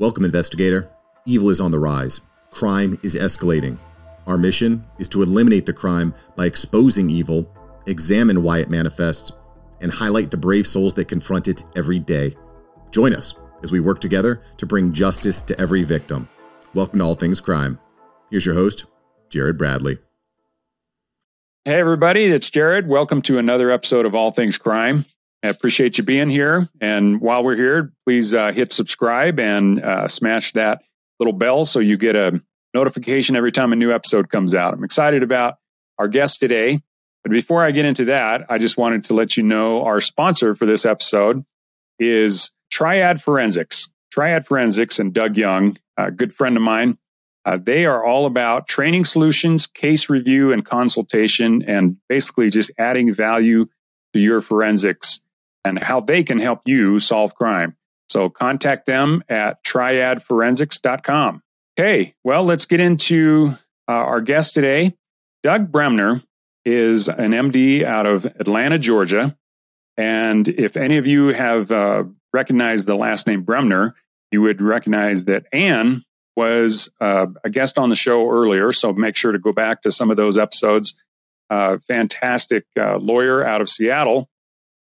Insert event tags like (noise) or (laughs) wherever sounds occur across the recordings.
Welcome, investigator. Evil is on the rise. Crime is escalating. Our mission is to eliminate the crime by exposing evil, examine why it manifests, and highlight the brave souls that confront it every day. Join us as we work together to bring justice to every victim. Welcome to All Things Crime. Here's your host, Jared Bradley. Hey, everybody, it's Jared. Welcome to another episode of All Things Crime. I appreciate you being here. And while we're here, please uh, hit subscribe and uh, smash that little bell so you get a notification every time a new episode comes out. I'm excited about our guest today. But before I get into that, I just wanted to let you know our sponsor for this episode is Triad Forensics. Triad Forensics and Doug Young, a good friend of mine, uh, they are all about training solutions, case review, and consultation, and basically just adding value to your forensics and how they can help you solve crime. So contact them at triadforensics.com. Okay, well, let's get into uh, our guest today. Doug Bremner is an MD out of Atlanta, Georgia. And if any of you have uh, recognized the last name Bremner, you would recognize that Anne was uh, a guest on the show earlier. So make sure to go back to some of those episodes. Uh, fantastic uh, lawyer out of Seattle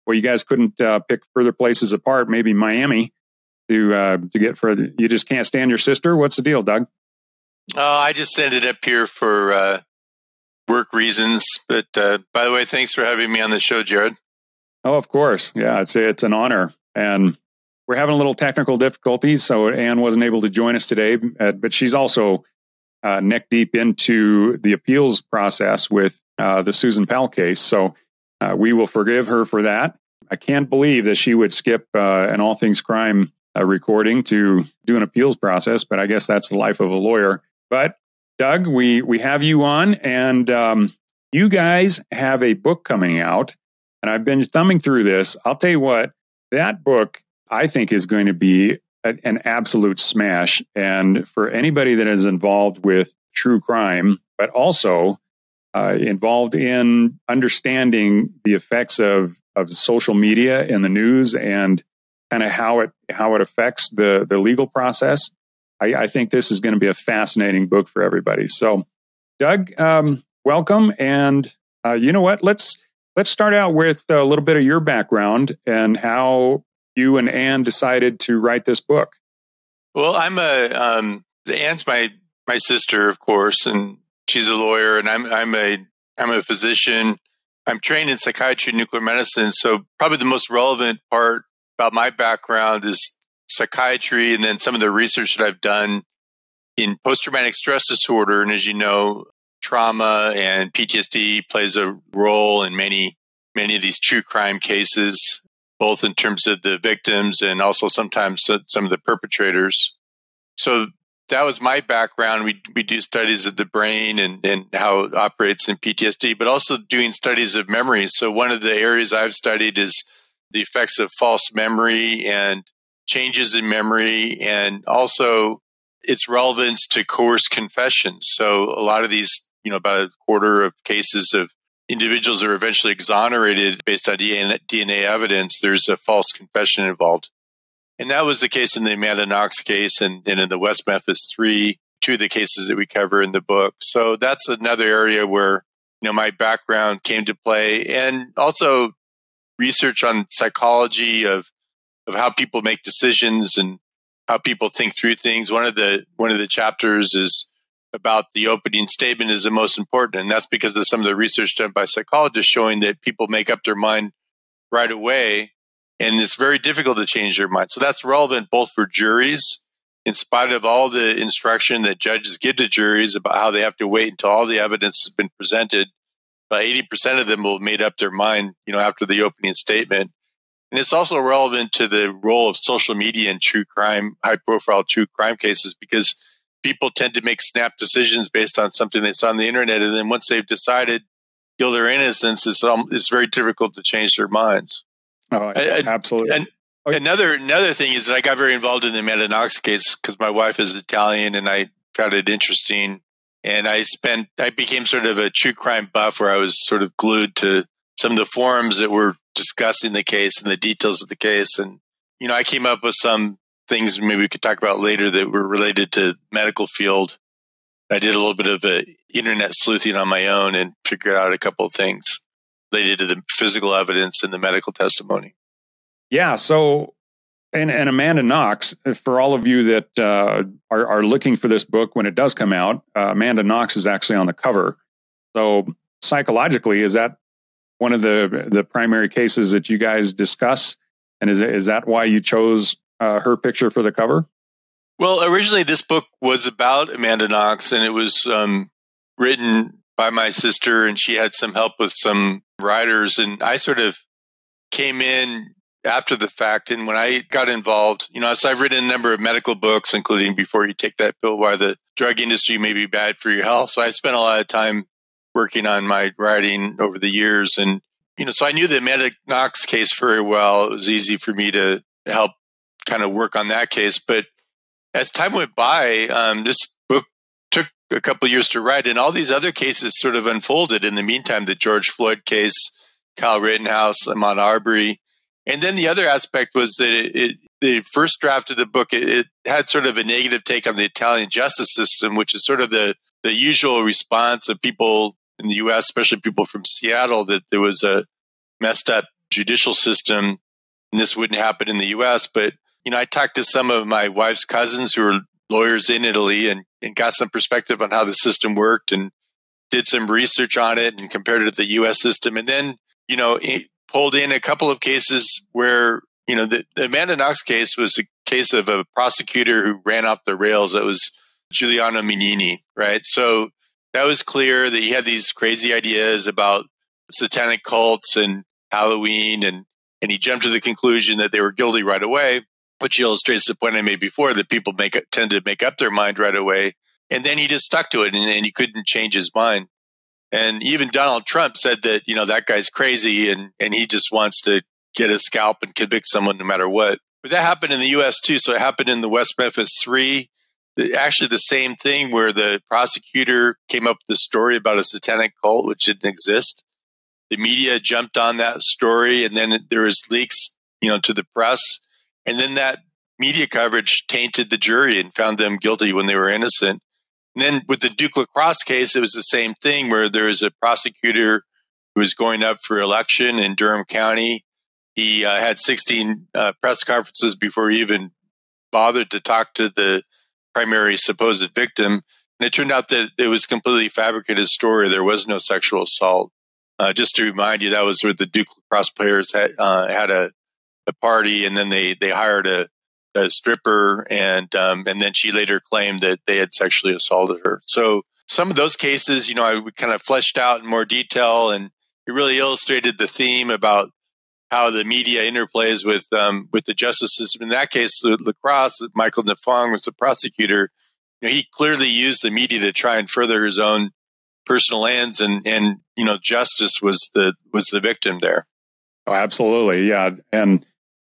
where you guys couldn't uh, pick further places apart, maybe Miami to uh, to get further. You just can't stand your sister. What's the deal, Doug? Oh, I just ended up here for uh, work reasons. But uh, by the way, thanks for having me on the show, Jared. Oh, of course. Yeah, it's it's an honor, and we're having a little technical difficulties, so Anne wasn't able to join us today. Uh, but she's also uh, neck deep into the appeals process with the Susan Powell case, so uh, we will forgive her for that. I can't believe that she would skip uh, an all things crime uh, recording to do an appeals process, but I guess that's the life of a lawyer. But Doug, we we have you on, and um, you guys have a book coming out, and I've been thumbing through this. I'll tell you what, that book I think is going to be a, an absolute smash, and for anybody that is involved with true crime, but also uh, involved in understanding the effects of of social media in the news and kind of how it how it affects the the legal process. I, I think this is going to be a fascinating book for everybody. So, Doug, um, welcome, and uh, you know what? Let's let's start out with a little bit of your background and how you and Anne decided to write this book. Well, I'm a um, Anne's my my sister, of course, and she's a lawyer, and I'm I'm a I'm a physician. I'm trained in psychiatry and nuclear medicine. So probably the most relevant part about my background is psychiatry, and then some of the research that I've done in post traumatic stress disorder. And as you know, trauma and PTSD plays a role in many many of these true crime cases, both in terms of the victims and also sometimes some of the perpetrators. So that was my background. We we do studies of the brain and, and how it operates in PTSD, but also doing studies of memory. So one of the areas I've studied is the effects of false memory and changes in memory and also its relevance to coerced confessions. So a lot of these, you know, about a quarter of cases of individuals are eventually exonerated based on DNA, DNA evidence. There's a false confession involved. And that was the case in the Amanda Knox case and, and in the West Memphis 3, two of the cases that we cover in the book. So that's another area where, you know, my background came to play and also research on psychology of, of how people make decisions and how people think through things. One of the, one of the chapters is about the opening statement is the most important. And that's because of some of the research done by psychologists showing that people make up their mind right away and it's very difficult to change their mind. So that's relevant both for juries, in spite of all the instruction that judges give to juries about how they have to wait until all the evidence has been presented. But 80% of them will have made up their mind, you know, after the opening statement. And it's also relevant to the role of social media in true crime, high profile true crime cases, because people tend to make snap decisions based on something they saw on the internet. And then once they've decided guilt or innocence, it's, um, it's very difficult to change their minds. Oh, absolutely. And okay. Oh, another another thing is that I got very involved in the Amanda case because my wife is Italian, and I found it interesting. And I spent I became sort of a true crime buff, where I was sort of glued to some of the forums that were discussing the case and the details of the case. And you know, I came up with some things maybe we could talk about later that were related to medical field. I did a little bit of a internet sleuthing on my own and figured out a couple of things related to the physical evidence and the medical testimony. Yeah. So, and, and Amanda Knox, for all of you that uh, are, are looking for this book when it does come out, uh, Amanda Knox is actually on the cover. So, psychologically, is that one of the the primary cases that you guys discuss? And is is that why you chose uh, her picture for the cover? Well, originally this book was about Amanda Knox, and it was um, written by my sister, and she had some help with some writers, and I sort of came in after the fact. And when I got involved, you know, so I've written a number of medical books, including Before You Take That Pill, Why the Drug Industry May Be Bad for Your Health. So I spent a lot of time working on my writing over the years. And, you know, so I knew the Amanda Knox case very well. It was easy for me to help kind of work on that case. But as time went by, um, this a couple years to write, and all these other cases sort of unfolded in the meantime. The George Floyd case, Kyle Rittenhouse, Ahmaud Arbery, and then the other aspect was that it, it the first draft of the book it, it, had sort of a negative take on the Italian justice system, which is sort of the the usual response of people in the U.S., especially people from Seattle, that there was a messed up judicial system, and this wouldn't happen in the U.S. But you know, I talked to some of my wife's cousins who are lawyers in Italy and, and got some perspective on how the system worked and did some research on it and compared it to the US system. And then, you know, pulled in a couple of cases where, you know, the, the Amanda Knox case was a case of a prosecutor who ran off the rails. That was Giuliano Mignini, right? So that was clear that he had these crazy ideas about satanic cults and Halloween and and he jumped to the conclusion that they were guilty right away which illustrates the point I made before that people make tend to make up their mind right away. And then he just stuck to it and, and he couldn't change his mind. And even Donald Trump said that, you know, that guy's crazy and, and he just wants to get a scalp and convict someone no matter what. But that happened in the US too. So it happened in the West Memphis Three. Actually, the same thing where the prosecutor came up with a story about a satanic cult, which didn't exist. The media jumped on that story and then there was leaks, you know, to the press and then that media coverage tainted the jury and found them guilty when they were innocent. And then with the Duke Lacrosse case, it was the same thing where there was a prosecutor who was going up for election in Durham County. He uh, had 16 uh, press conferences before he even bothered to talk to the primary supposed victim. And it turned out that it was completely fabricated story. There was no sexual assault. Uh, just to remind you, that was where the Duke lacrosse players had, uh, had a party, and then they they hired a, a stripper, and um, and then she later claimed that they had sexually assaulted her. So some of those cases, you know, I kind of fleshed out in more detail, and it really illustrated the theme about how the media interplays with um, with the justice system. In that case, lacrosse, Michael Nifong was the prosecutor. You know, he clearly used the media to try and further his own personal ends, and and you know, justice was the was the victim there. Oh, absolutely, yeah, and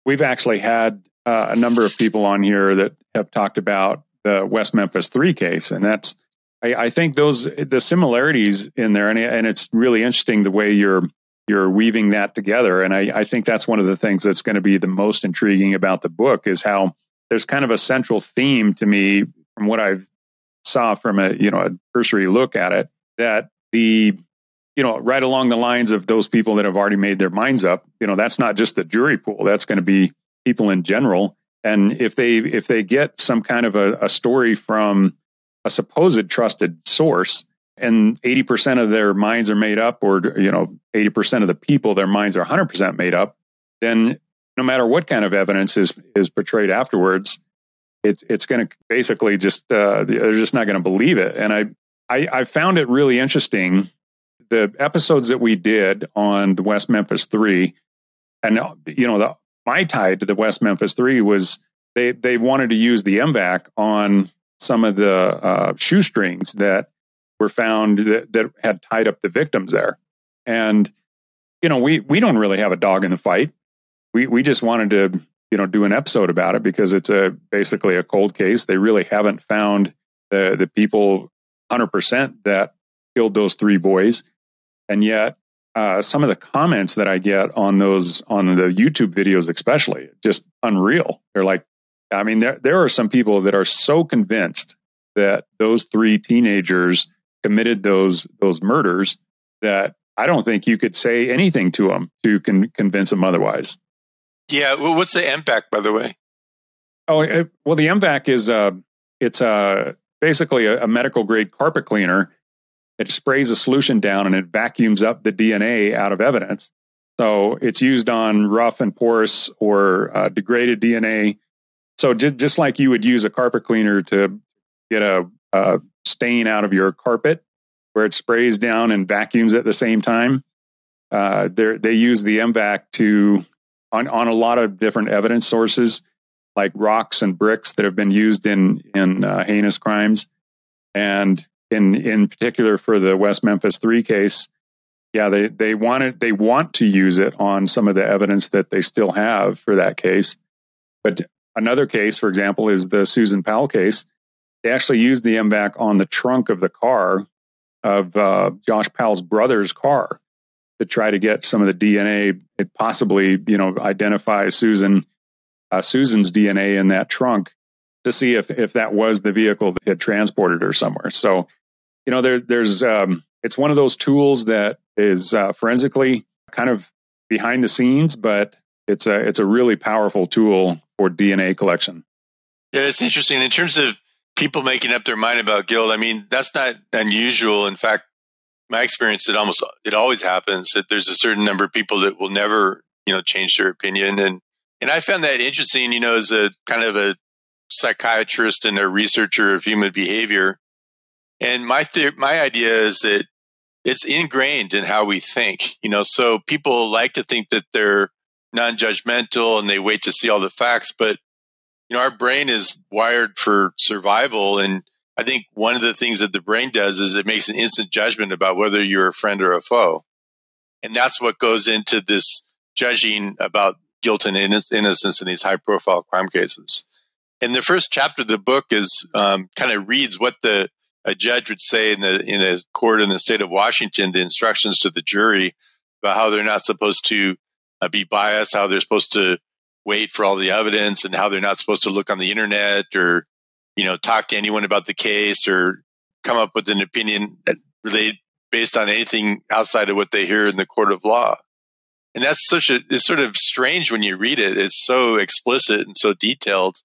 we've actually had uh, a number of people on here that have talked about the West Memphis Three case, and that's I, I think those the similarities in there, and, and it's really interesting the way you're you're weaving that together. And I, I think that's one of the things that's going to be the most intriguing about the book is how there's kind of a central theme to me from what I've saw from a you know a cursory look at it that the you know, right along the lines of those people that have already made their minds up. You know, that's not just the jury pool. That's going to be people in general. And if they if they get some kind of a, a story from a supposed trusted source, and 80% of their minds are made up, or you know, 80% of the people, their minds are 100% made up, then no matter what kind of evidence is is portrayed afterwards, it's it's going to basically just uh, they're just not going to believe it. And I, I I found it really interesting the episodes that we did on the West Memphis Three, and you know, the, my tie to the West Memphis Three was they they wanted to use the MVAC on some of the uh, shoestrings that were found that, that had tied up the victims there, and you know, we we don't really have a dog in the fight. We we just wanted to you know do an episode about it because it's a basically a cold case. They really haven't found the the people 100% that killed those three boys and yet uh, some of the comments that I get on those on the YouTube videos, especially, just unreal. They're like, I mean, there there are some people that are so convinced that those three teenagers committed those those murders that I don't think you could say anything to them to con- convince them otherwise. Yeah. Well, what's the MVAC, by the way? Oh, it, well, the MVAC is uh, it's uh, basically a, a medical grade carpet cleaner. It sprays a solution down and it vacuums up the DNA out of evidence. So it's used on rough and porous or uh, degraded DNA. So just, just like you would use a carpet cleaner to get a, a stain out of your carpet, where it sprays down and vacuums at the same time, uh, they use the MVAC to on on a lot of different evidence sources like rocks and bricks that have been used in in uh, heinous crimes, and in in particular for the West Memphis Three case, yeah, they they wanted they want to use it on some of the evidence that they still have for that case. But another case, for example, is the Susan Powell case. They actually used the MVAC on the trunk of the car of uh, Josh Powell's brother's car to try to get some of the DNA. It possibly, you know, identify Susan uh, Susan's DNA in that trunk to see if if that was the vehicle that had transported her somewhere. So, you know, there, there's um, it's one of those tools that is uh, forensically kind of behind the scenes, but it's a it's a really powerful tool for DNA collection. Yeah, it's interesting in terms of people making up their mind about guilt. I mean, that's not unusual. In fact, my experience, it almost it always happens that there's a certain number of people that will never, you know, change their opinion. And and I found that interesting, you know, as a kind of a psychiatrist and a researcher of human behavior. And my my idea is that it's ingrained in how we think, you know. So people like to think that they're non-judgmental and they wait to see all the facts, but you know, our brain is wired for survival. And I think one of the things that the brain does is it makes an instant judgment about whether you're a friend or a foe. And that's what goes into this judging about guilt and innocence in these high profile crime cases. And the first chapter of the book is um, kind of reads what the a judge would say in the in a court in the state of Washington, the instructions to the jury about how they're not supposed to uh, be biased, how they're supposed to wait for all the evidence and how they're not supposed to look on the internet or, you know, talk to anyone about the case or come up with an opinion related based on anything outside of what they hear in the court of law. And that's such a, it's sort of strange when you read it. It's so explicit and so detailed.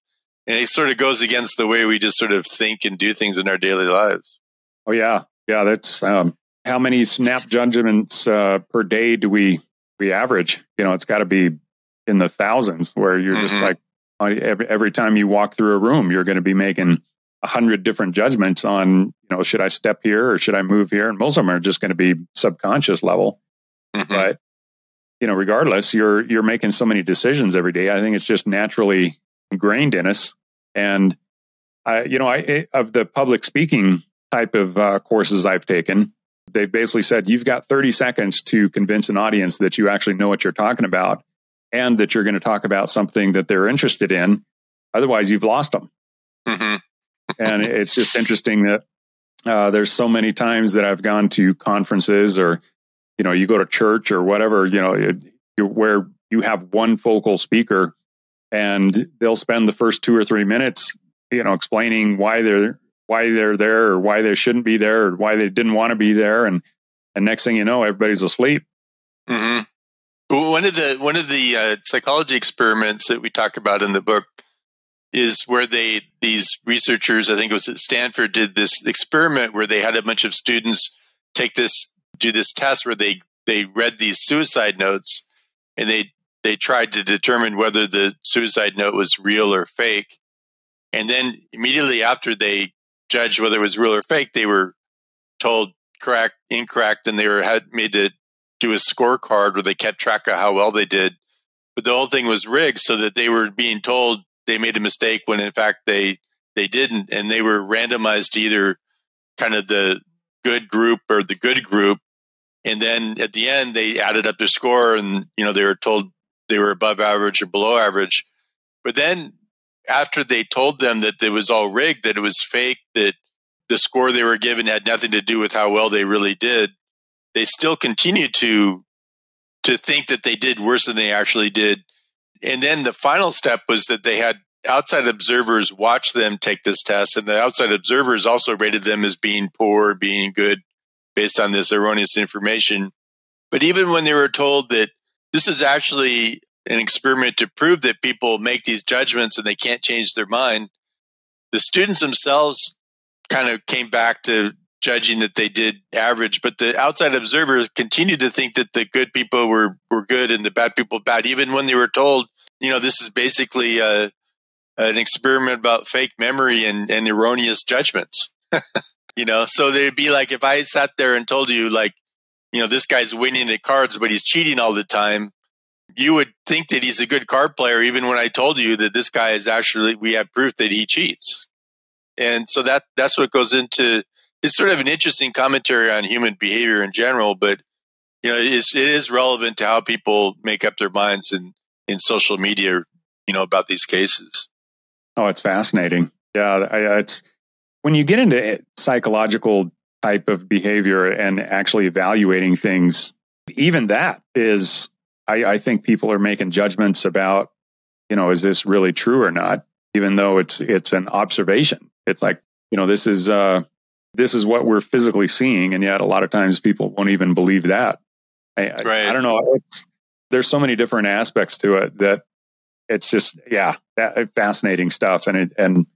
And it sort of goes against the way we just sort of think and do things in our daily lives. Oh, yeah. Yeah. That's, um, how many snap judgments uh, per day do we we average? You know, it's got to be in the thousands where you're mm-hmm. just like every, every time you walk through a room, you're going to be making a hundred different judgments on, you know, should I step here or should I move here? And most of them are just going to be subconscious level. Mm-hmm. But, you know, regardless, you're, you're making so many decisions every day. I think it's just naturally ingrained in us. And I, you know, I, of the public speaking type of uh, courses I've taken, they've basically said you've got 30 seconds to convince an audience that you actually know what you're talking about and that you're going to talk about something that they're interested in. Otherwise, you've lost them. Mm-hmm. and (laughs) it's just interesting that uh, there's so many times that I've gone to conferences or, you know, you go to church or whatever, you know, it, where you have one focal speaker and they'll spend the first two or three minutes, you know, explaining why they're why they're there or why they shouldn't be there or why they didn't want to be there, and and next thing you know, everybody's asleep. Mm-hmm. One of the one of the uh, psychology experiments that we talk about in the book is where they these researchers, I think it was at Stanford, did this experiment where they had a bunch of students take this do this test where they they read these suicide notes and they they tried to determine whether the suicide note was real or fake. And then immediately after they judged whether it was real or fake, they were told correct, incorrect, and they were had made to do a scorecard where they kept track of how well they did. But the whole thing was rigged so that they were being told they made a mistake when in fact they they didn't, and they were randomized to either kind of the good group or the good group. And then at the end, they added up their score, and you know they were told they were above average or below average. But then after they told them that it was all rigged, that it was fake, that the score they were given had nothing to do with how well they really did, they still continued to to think that they did worse than they actually did. And then the final step was that they had outside observers watch them take this test, and the outside observers also rated them as being poor, being good, based on this erroneous information. But even when they were told that this is actually an experiment to prove that people make these judgments and they can't change their mind, the students themselves kind of came back to judging that they did average, but the outside observers continued to think that the good people were, were good and the bad people bad, even when they were told, you know, this is basically a, an experiment about fake memory and, and erroneous judgments. (laughs) you know, so they'd be like, if I sat there and told you, like, you know, this guy's winning at cards, but he's cheating all the time, you would think that he's a good card player, even when I told you that this guy is actually, we have proof that he cheats. And so that, that's what goes into, it's sort of an interesting commentary on human behavior in general, but, you know, it is, it is relevant to how people make up their minds in, in social media, you know, about these cases. Oh, it's fascinating. Yeah. I, it's when you get into psychological type of behavior and actually evaluating things, even that is I, I think people are making judgments about, you know, is this really true or not? Even though it's it's an observation. It's like, you know, this is uh this is what we're physically seeing, and yet a lot of times people won't even believe that. I, right. I, I don't know. It's there's so many different aspects to it that it's just yeah, that, fascinating stuff. And it, and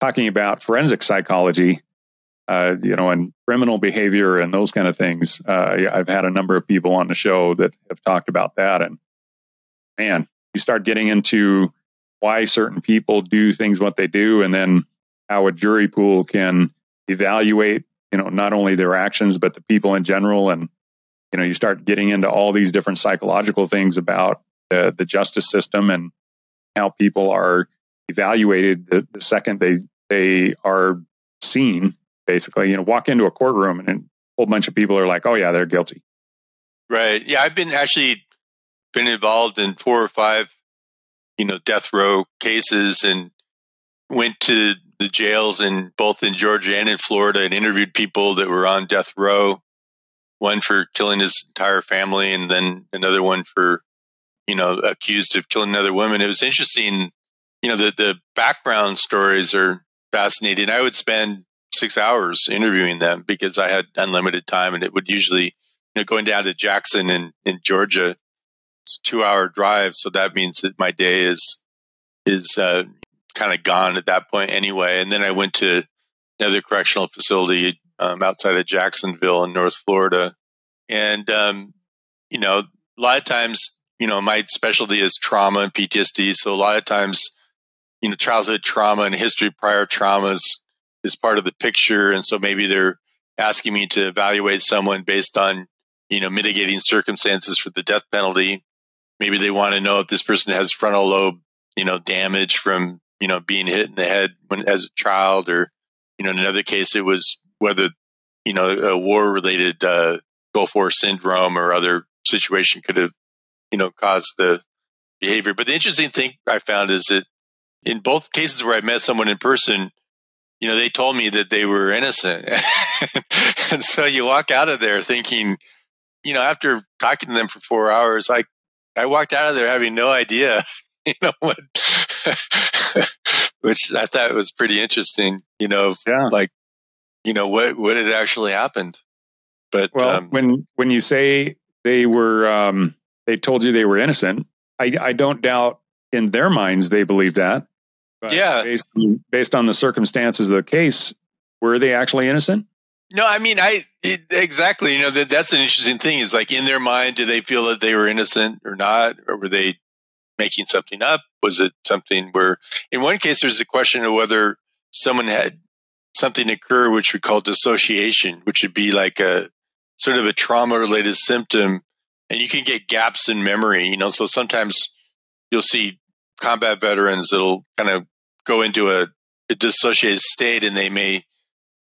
talking about forensic psychology, uh, you know, and criminal behavior and those kind of things. Uh, I've had a number of people on the show that have talked about that. And man, you start getting into why certain people do things what they do, and then how a jury pool can evaluate, you know, not only their actions but the people in general. And you know, you start getting into all these different psychological things about the, the justice system and how people are evaluated the, the second they they are seen basically. You know, walk into a courtroom and a whole bunch of people are like, "Oh yeah, they're guilty." Right. Yeah, I've been actually been involved in four or five, you know, death row cases, and went to the jails in both in Georgia and in Florida, and interviewed people that were on death row. One for killing his entire family, and then another one for, you know, accused of killing another woman. It was interesting. You know, the the background stories are fascinating. I would spend six hours interviewing them because I had unlimited time and it would usually, you know, going down to Jackson in, in Georgia, it's a two hour drive. So that means that my day is, is, uh, kind of gone at that point anyway. And then I went to another correctional facility, um, outside of Jacksonville in North Florida. And, um, you know, a lot of times, you know, my specialty is trauma and PTSD. So a lot of times, you know, childhood trauma and history prior traumas is part of the picture. And so maybe they're asking me to evaluate someone based on, you know, mitigating circumstances for the death penalty. Maybe they want to know if this person has frontal lobe, you know, damage from, you know, being hit in the head when as a child or, you know, in another case, it was whether, you know, a war related, uh, Gulf War syndrome or other situation could have, you know, caused the behavior. But the interesting thing I found is that in both cases where I met someone in person, you know, they told me that they were innocent. (laughs) and so you walk out of there thinking, you know, after talking to them for four hours, I, I walked out of there having no idea, (laughs) you know, what, (laughs) which I thought was pretty interesting, you know, yeah. like, you know, what, what had actually happened. But, well, um, when, when you say they were, um, they told you they were innocent, I, I don't doubt in their minds they believe that. But yeah. Based on, based on the circumstances of the case, were they actually innocent? No, I mean, I it, exactly. You know, that that's an interesting thing. Is like in their mind, do they feel that they were innocent or not, or were they making something up? Was it something where, in one case, there's a question of whether someone had something occur, which we call dissociation, which would be like a sort of a trauma related symptom, and you can get gaps in memory. You know, so sometimes you'll see combat veterans that'll kind of go into a, a dissociated state and they may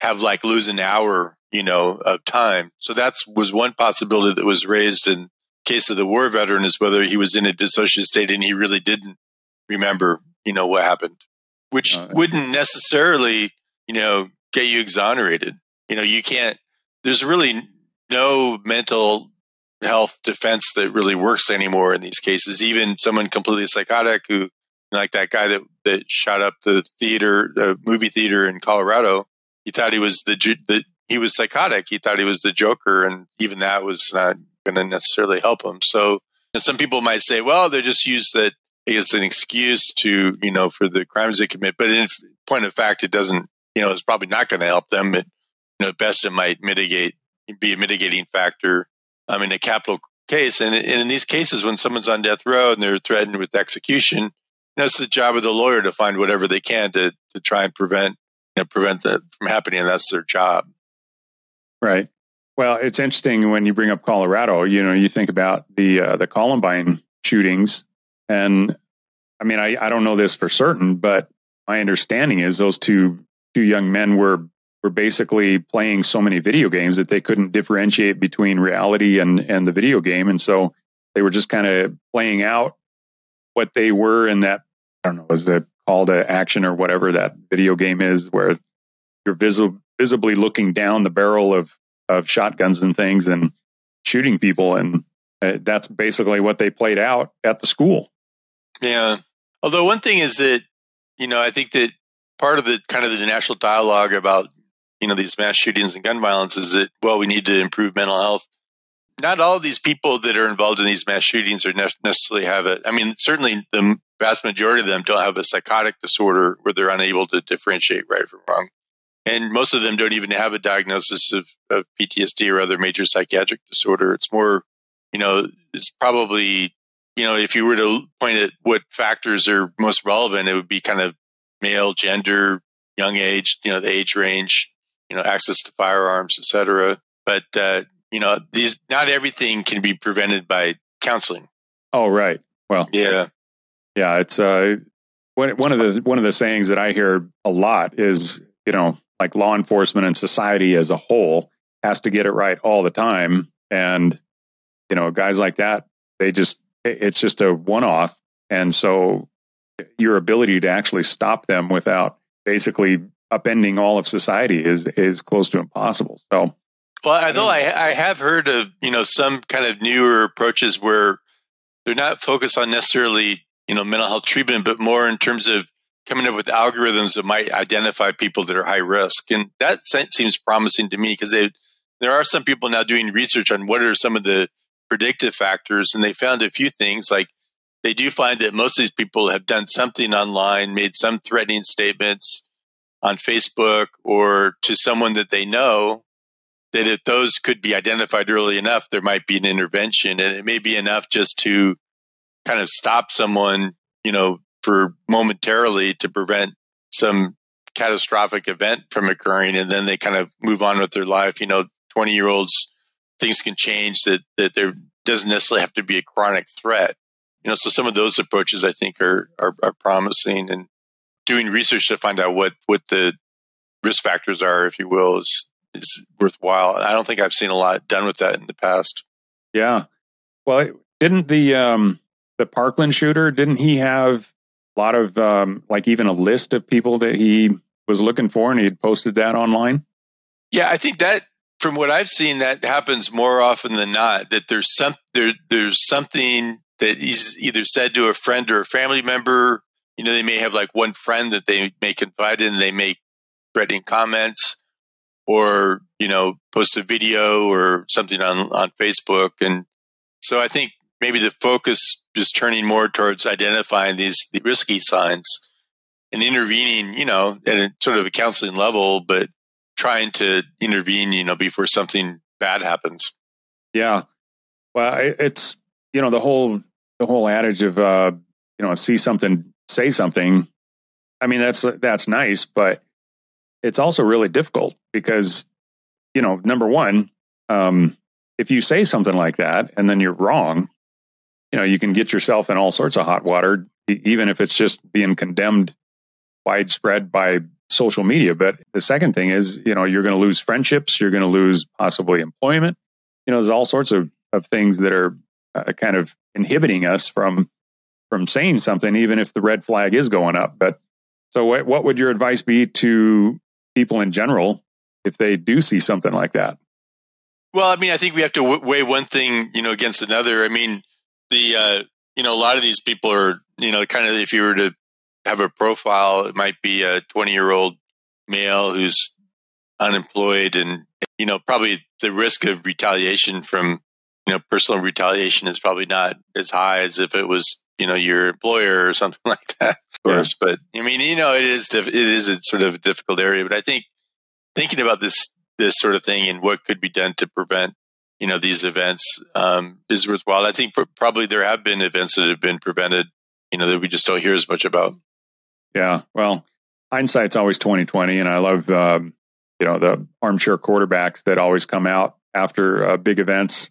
have like lose an hour, you know, of time. So that's was one possibility that was raised in case of the war veteran is whether he was in a dissociated state and he really didn't remember, you know, what happened, which uh, wouldn't necessarily, you know, get you exonerated. You know, you can't, there's really no mental health defense that really works anymore in these cases. Even someone completely psychotic who like that guy that that shot up the theater, the movie theater in Colorado. He thought he was the, the he was psychotic. He thought he was the Joker, and even that was not going to necessarily help him. So some people might say, well, they're just used that as an excuse to you know for the crimes they commit. But in point of fact, it doesn't. You know, it's probably not going to help them. It, you know, best it might mitigate, be a mitigating factor. Um, in a capital case, and, and in these cases, when someone's on death row and they're threatened with execution, you know, the job of the lawyer to find whatever they can to to try and prevent you know, prevent that from happening. And that's their job. Right. Well, it's interesting when you bring up Colorado. You know, you think about the uh, the Columbine shootings, and I mean, I, I don't know this for certain, but my understanding is those two two young men were were basically playing so many video games that they couldn't differentiate between reality and and the video game, and so they were just kind of playing out what they were in that I don't know, is it call to action or whatever that video game is, where you're visible visibly looking down the barrel of of shotguns and things and shooting people. And uh, that's basically what they played out at the school. Yeah. Although one thing is that you know i think that part of the kind of the national dialogue about you know these mass shootings and gun violence is that well we need to improve mental health not all of these people that are involved in these mass shootings are necessarily have it i mean certainly the vast majority of them don't have a psychotic disorder where they're unable to differentiate right from wrong and most of them don't even have a diagnosis of, of PTSD or other major psychiatric disorder. It's more, you know, it's probably, you know, if you were to point at what factors are most relevant, it would be kind of male, gender, young age, you know, the age range, you know, access to firearms, etc. But uh, you know, these not everything can be prevented by counseling. Oh, right. Well, yeah, yeah. It's uh, one of the one of the sayings that I hear a lot is, you know, like law enforcement and society as a whole has to get it right all the time. And, you know, guys like that, they just, it's just a one off. And so your ability to actually stop them without basically upending all of society is, is close to impossible. So, well, although I, I have heard of, you know, some kind of newer approaches where they're not focused on necessarily, you know, mental health treatment, but more in terms of coming up with algorithms that might identify people that are high risk. And that seems promising to me because there are some people now doing research on what are some of the predictive factors. And they found a few things like they do find that most of these people have done something online, made some threatening statements on Facebook or to someone that they know that if those could be identified early enough, there might be an intervention. And it may be enough just to kind of stop someone, you know, for momentarily to prevent some catastrophic event from occurring and then they kind of move on with their life. You know 20 year olds things can change that that there doesn't necessarily have to be a chronic threat. You know so some of those approaches i think are are, are promising and doing research to find out what what the risk factors are if you will is is worthwhile i don't think i've seen a lot done with that in the past yeah well didn't the um the parkland shooter didn't he have a lot of um, like even a list of people that he was looking for, and he had posted that online. Yeah, I think that from what I've seen, that happens more often than not. That there's some there there's something that he's either said to a friend or a family member. You know, they may have like one friend that they may confide in, they make threatening comments, or you know, post a video or something on on Facebook, and so I think maybe the focus is turning more towards identifying these the risky signs and intervening, you know, at a sort of a counseling level, but trying to intervene, you know, before something bad happens. Yeah. Well, it's, you know, the whole, the whole adage of, uh, you know, see something, say something. I mean, that's, that's nice, but it's also really difficult because, you know, number one, um, if you say something like that and then you're wrong, you know, you can get yourself in all sorts of hot water, even if it's just being condemned widespread by social media. But the second thing is, you know, you're going to lose friendships, you're going to lose possibly employment. You know, there's all sorts of, of things that are uh, kind of inhibiting us from from saying something, even if the red flag is going up. But so, what, what would your advice be to people in general if they do see something like that? Well, I mean, I think we have to w- weigh one thing, you know, against another. I mean, the uh, you know, a lot of these people are, you know, kind of if you were to have a profile, it might be a 20 year old male who's unemployed and, you know, probably the risk of retaliation from, you know, personal retaliation is probably not as high as if it was, you know, your employer or something (laughs) like that, of course. Yeah. But I mean, you know, it is, it is a sort of a difficult area, but I think thinking about this, this sort of thing and what could be done to prevent you know these events um, is worthwhile. I think probably there have been events that have been prevented, you know, that we just don't hear as much about. Yeah, well, hindsight's always twenty twenty, and I love um, you know the armchair quarterbacks that always come out after uh, big events,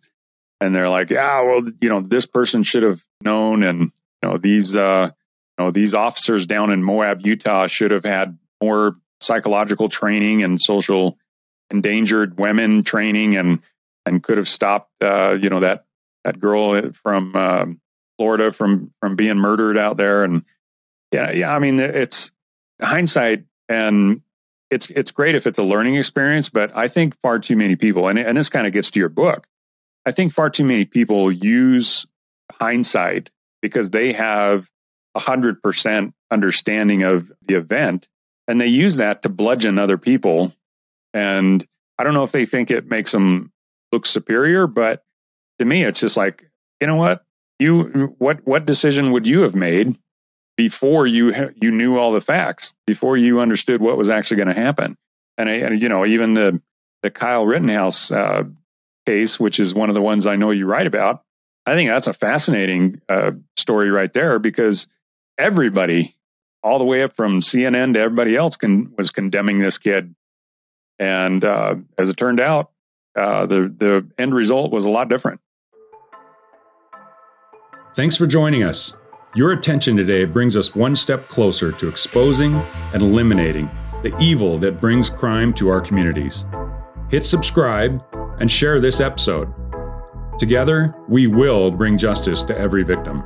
and they're like, yeah, well, you know, this person should have known, and you know these uh, you know these officers down in Moab, Utah, should have had more psychological training and social endangered women training and and could have stopped, uh, you know, that that girl from um, Florida from from being murdered out there. And yeah, yeah, I mean, it's hindsight, and it's it's great if it's a learning experience. But I think far too many people, and and this kind of gets to your book. I think far too many people use hindsight because they have a hundred percent understanding of the event, and they use that to bludgeon other people. And I don't know if they think it makes them look superior. But to me, it's just like, you know what? You what what decision would you have made before you you knew all the facts, before you understood what was actually going to happen? And, I, and you know, even the the Kyle Rittenhouse uh, case, which is one of the ones I know you write about, I think that's a fascinating uh, story right there because everybody, all the way up from CNN to everybody else, can, was condemning this kid. And uh, as it turned out, uh, the the end result was a lot different. Thanks for joining us. Your attention today brings us one step closer to exposing and eliminating the evil that brings crime to our communities. Hit subscribe and share this episode. Together, we will bring justice to every victim.